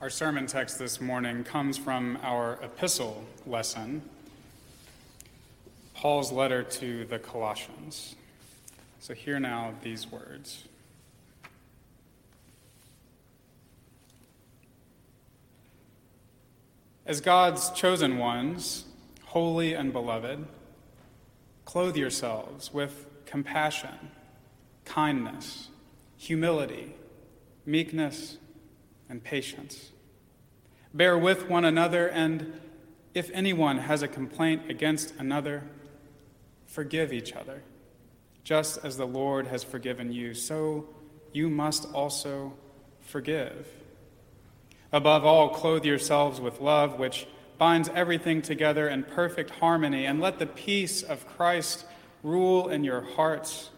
Our sermon text this morning comes from our epistle lesson, Paul's letter to the Colossians. So, hear now these words. As God's chosen ones, holy and beloved, clothe yourselves with compassion, kindness, humility, meekness, and patience. Bear with one another, and if anyone has a complaint against another, forgive each other. Just as the Lord has forgiven you, so you must also forgive. Above all, clothe yourselves with love, which binds everything together in perfect harmony, and let the peace of Christ rule in your hearts,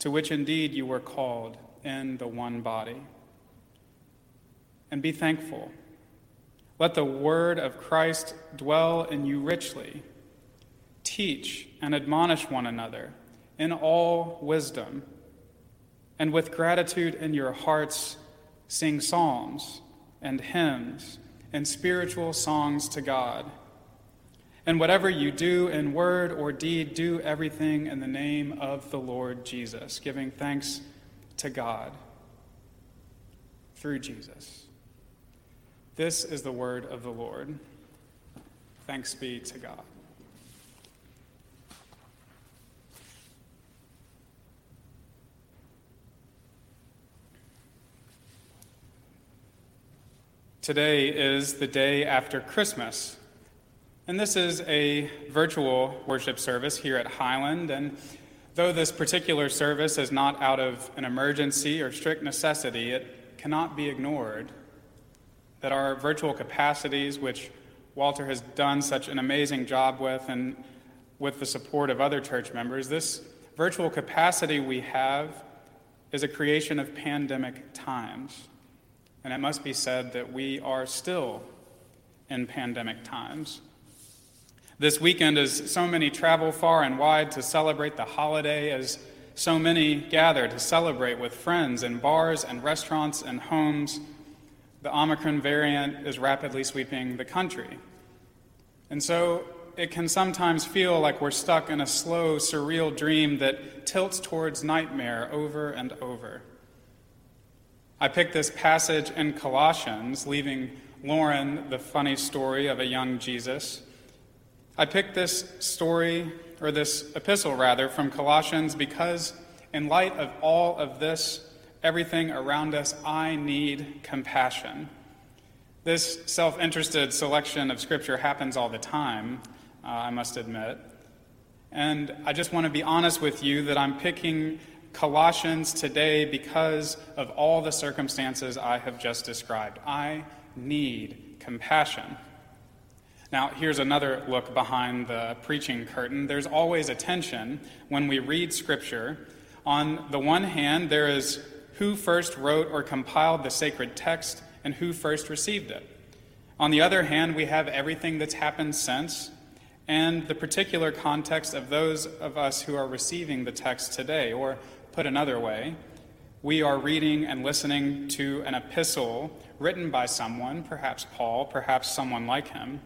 to which indeed you were called in the one body and be thankful. Let the word of Christ dwell in you richly. Teach and admonish one another in all wisdom, and with gratitude in your hearts, sing psalms and hymns and spiritual songs to God. And whatever you do in word or deed, do everything in the name of the Lord Jesus, giving thanks to God through Jesus. This is the word of the Lord. Thanks be to God. Today is the day after Christmas. And this is a virtual worship service here at Highland. And though this particular service is not out of an emergency or strict necessity, it cannot be ignored that our virtual capacities, which Walter has done such an amazing job with, and with the support of other church members, this virtual capacity we have is a creation of pandemic times. And it must be said that we are still in pandemic times. This weekend, as so many travel far and wide to celebrate the holiday, as so many gather to celebrate with friends in bars and restaurants and homes, the Omicron variant is rapidly sweeping the country. And so it can sometimes feel like we're stuck in a slow, surreal dream that tilts towards nightmare over and over. I picked this passage in Colossians, leaving Lauren the funny story of a young Jesus. I picked this story, or this epistle rather, from Colossians because, in light of all of this, everything around us, I need compassion. This self interested selection of Scripture happens all the time, uh, I must admit. And I just want to be honest with you that I'm picking Colossians today because of all the circumstances I have just described. I need compassion. Now, here's another look behind the preaching curtain. There's always a tension when we read Scripture. On the one hand, there is who first wrote or compiled the sacred text and who first received it. On the other hand, we have everything that's happened since and the particular context of those of us who are receiving the text today. Or, put another way, we are reading and listening to an epistle written by someone, perhaps Paul, perhaps someone like him,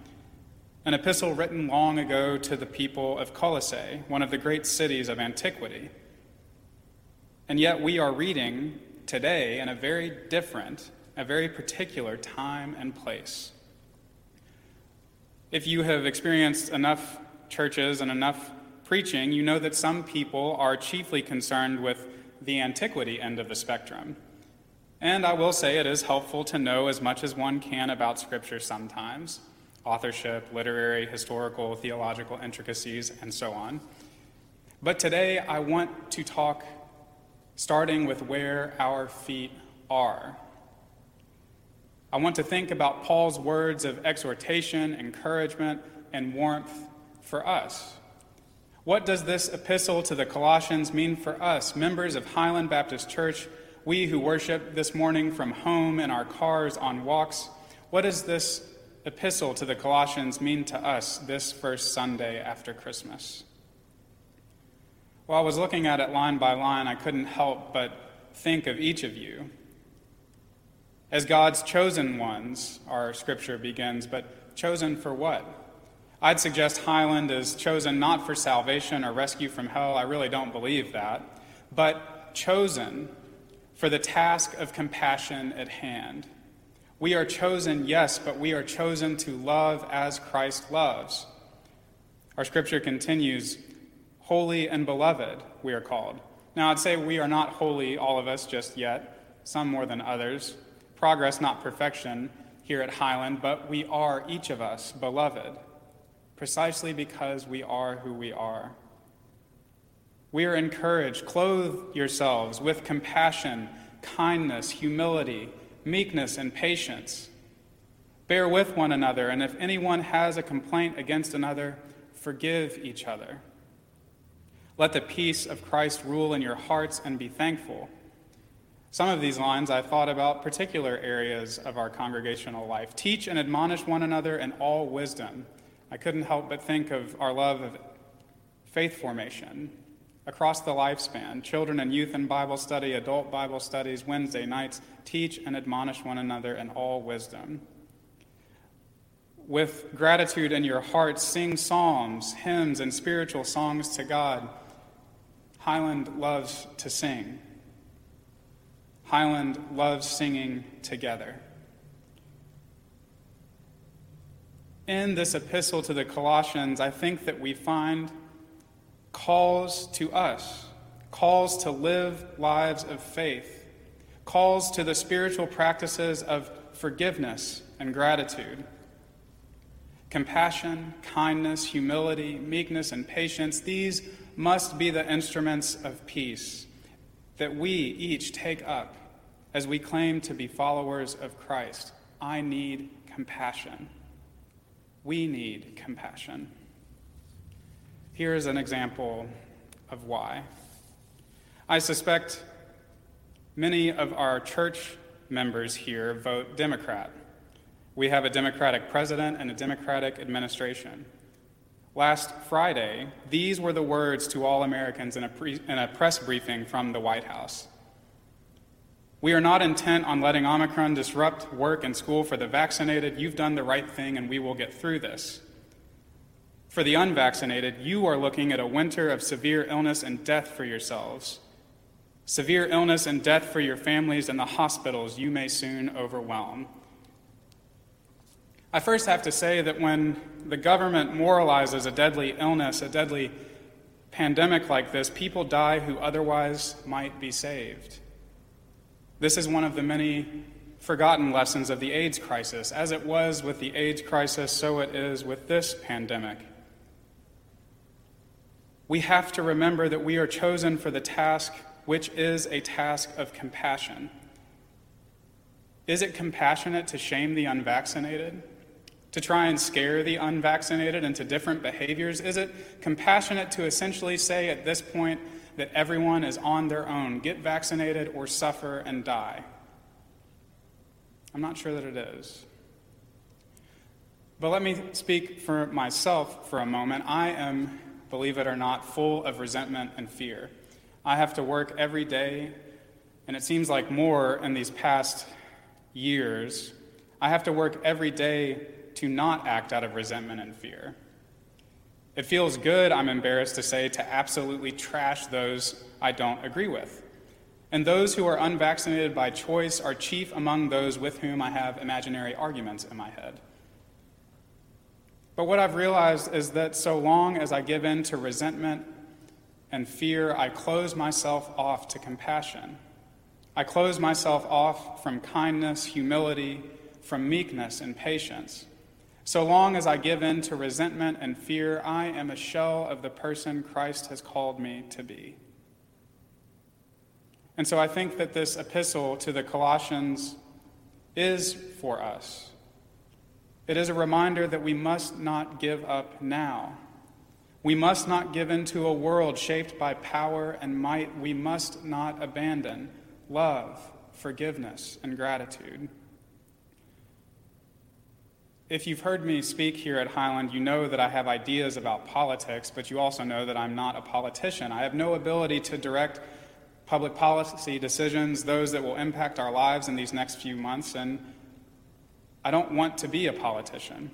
an epistle written long ago to the people of Colossae, one of the great cities of antiquity. And yet we are reading today in a very different, a very particular time and place. If you have experienced enough churches and enough preaching, you know that some people are chiefly concerned with the antiquity end of the spectrum. And I will say it is helpful to know as much as one can about Scripture sometimes authorship, literary, historical, theological intricacies, and so on. But today I want to talk starting with where our feet are. I want to think about Paul's words of exhortation, encouragement, and warmth for us. What does this epistle to the Colossians mean for us, members of Highland Baptist Church, we who worship this morning from home in our cars on walks? What does this epistle to the Colossians mean to us this first Sunday after Christmas? While I was looking at it line by line, I couldn't help but think of each of you. As God's chosen ones, our scripture begins, but chosen for what? I'd suggest Highland is chosen not for salvation or rescue from hell. I really don't believe that. But chosen for the task of compassion at hand. We are chosen, yes, but we are chosen to love as Christ loves. Our scripture continues holy and beloved, we are called. Now, I'd say we are not holy, all of us, just yet, some more than others. Progress, not perfection, here at Highland, but we are, each of us, beloved, precisely because we are who we are. We are encouraged, clothe yourselves with compassion, kindness, humility, meekness, and patience. Bear with one another, and if anyone has a complaint against another, forgive each other. Let the peace of Christ rule in your hearts and be thankful. Some of these lines I thought about particular areas of our congregational life. Teach and admonish one another in all wisdom. I couldn't help but think of our love of faith formation across the lifespan children and youth in Bible study, adult Bible studies, Wednesday nights. Teach and admonish one another in all wisdom. With gratitude in your heart, sing psalms, hymns, and spiritual songs to God. Highland loves to sing. Highland loves singing together. In this epistle to the Colossians, I think that we find calls to us, calls to live lives of faith, calls to the spiritual practices of forgiveness and gratitude. Compassion, kindness, humility, meekness, and patience, these must be the instruments of peace that we each take up as we claim to be followers of Christ. I need compassion. We need compassion. Here is an example of why. I suspect many of our church members here vote Democrat. We have a Democratic president and a Democratic administration. Last Friday, these were the words to all Americans in a, pre- in a press briefing from the White House. We are not intent on letting Omicron disrupt work and school for the vaccinated. You've done the right thing, and we will get through this. For the unvaccinated, you are looking at a winter of severe illness and death for yourselves. Severe illness and death for your families and the hospitals you may soon overwhelm. I first have to say that when the government moralizes a deadly illness, a deadly pandemic like this, people die who otherwise might be saved. This is one of the many forgotten lessons of the AIDS crisis. As it was with the AIDS crisis, so it is with this pandemic. We have to remember that we are chosen for the task, which is a task of compassion. Is it compassionate to shame the unvaccinated? To try and scare the unvaccinated into different behaviors? Is it compassionate to essentially say at this point that everyone is on their own? Get vaccinated or suffer and die? I'm not sure that it is. But let me speak for myself for a moment. I am believe it or not, full of resentment and fear. I have to work every day, and it seems like more in these past years. I have to work every day to not act out of resentment and fear. It feels good, I'm embarrassed to say, to absolutely trash those I don't agree with. And those who are unvaccinated by choice are chief among those with whom I have imaginary arguments in my head. But what I've realized is that so long as I give in to resentment and fear, I close myself off to compassion. I close myself off from kindness, humility, from meekness and patience. So long as I give in to resentment and fear, I am a shell of the person Christ has called me to be. And so I think that this epistle to the Colossians is for us. It is a reminder that we must not give up now. We must not give in to a world shaped by power and might. We must not abandon love, forgiveness, and gratitude. If you've heard me speak here at Highland, you know that I have ideas about politics, but you also know that I'm not a politician. I have no ability to direct public policy decisions, those that will impact our lives in these next few months, and I don't want to be a politician.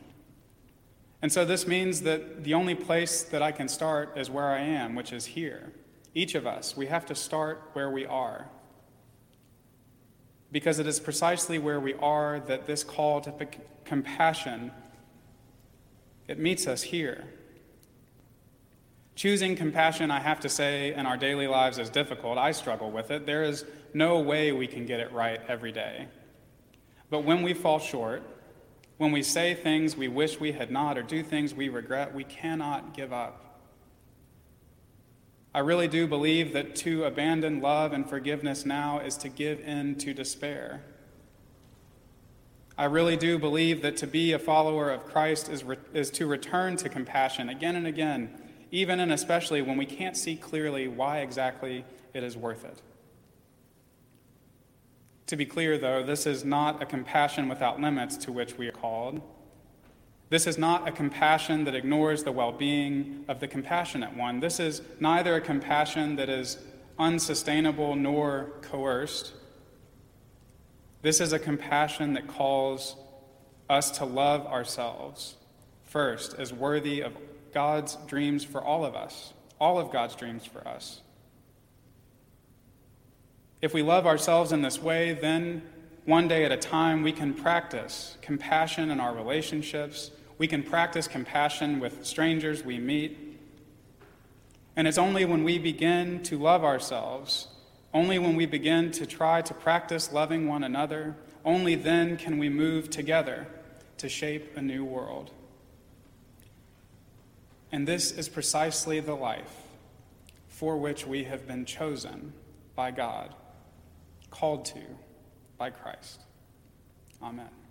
And so this means that the only place that I can start is where I am, which is here. Each of us, we have to start where we are. Because it is precisely where we are that this call to compassion it meets us here. Choosing compassion, I have to say, in our daily lives is difficult. I struggle with it. There is no way we can get it right every day. But when we fall short, when we say things we wish we had not or do things we regret, we cannot give up. I really do believe that to abandon love and forgiveness now is to give in to despair. I really do believe that to be a follower of Christ is, re- is to return to compassion again and again, even and especially when we can't see clearly why exactly it is worth it. To be clear, though, this is not a compassion without limits to which we are called. This is not a compassion that ignores the well being of the compassionate one. This is neither a compassion that is unsustainable nor coerced. This is a compassion that calls us to love ourselves first as worthy of God's dreams for all of us, all of God's dreams for us. If we love ourselves in this way, then one day at a time we can practice compassion in our relationships. We can practice compassion with strangers we meet. And it's only when we begin to love ourselves only when we begin to try to practice loving one another, only then can we move together to shape a new world. And this is precisely the life for which we have been chosen by God, called to by Christ. Amen.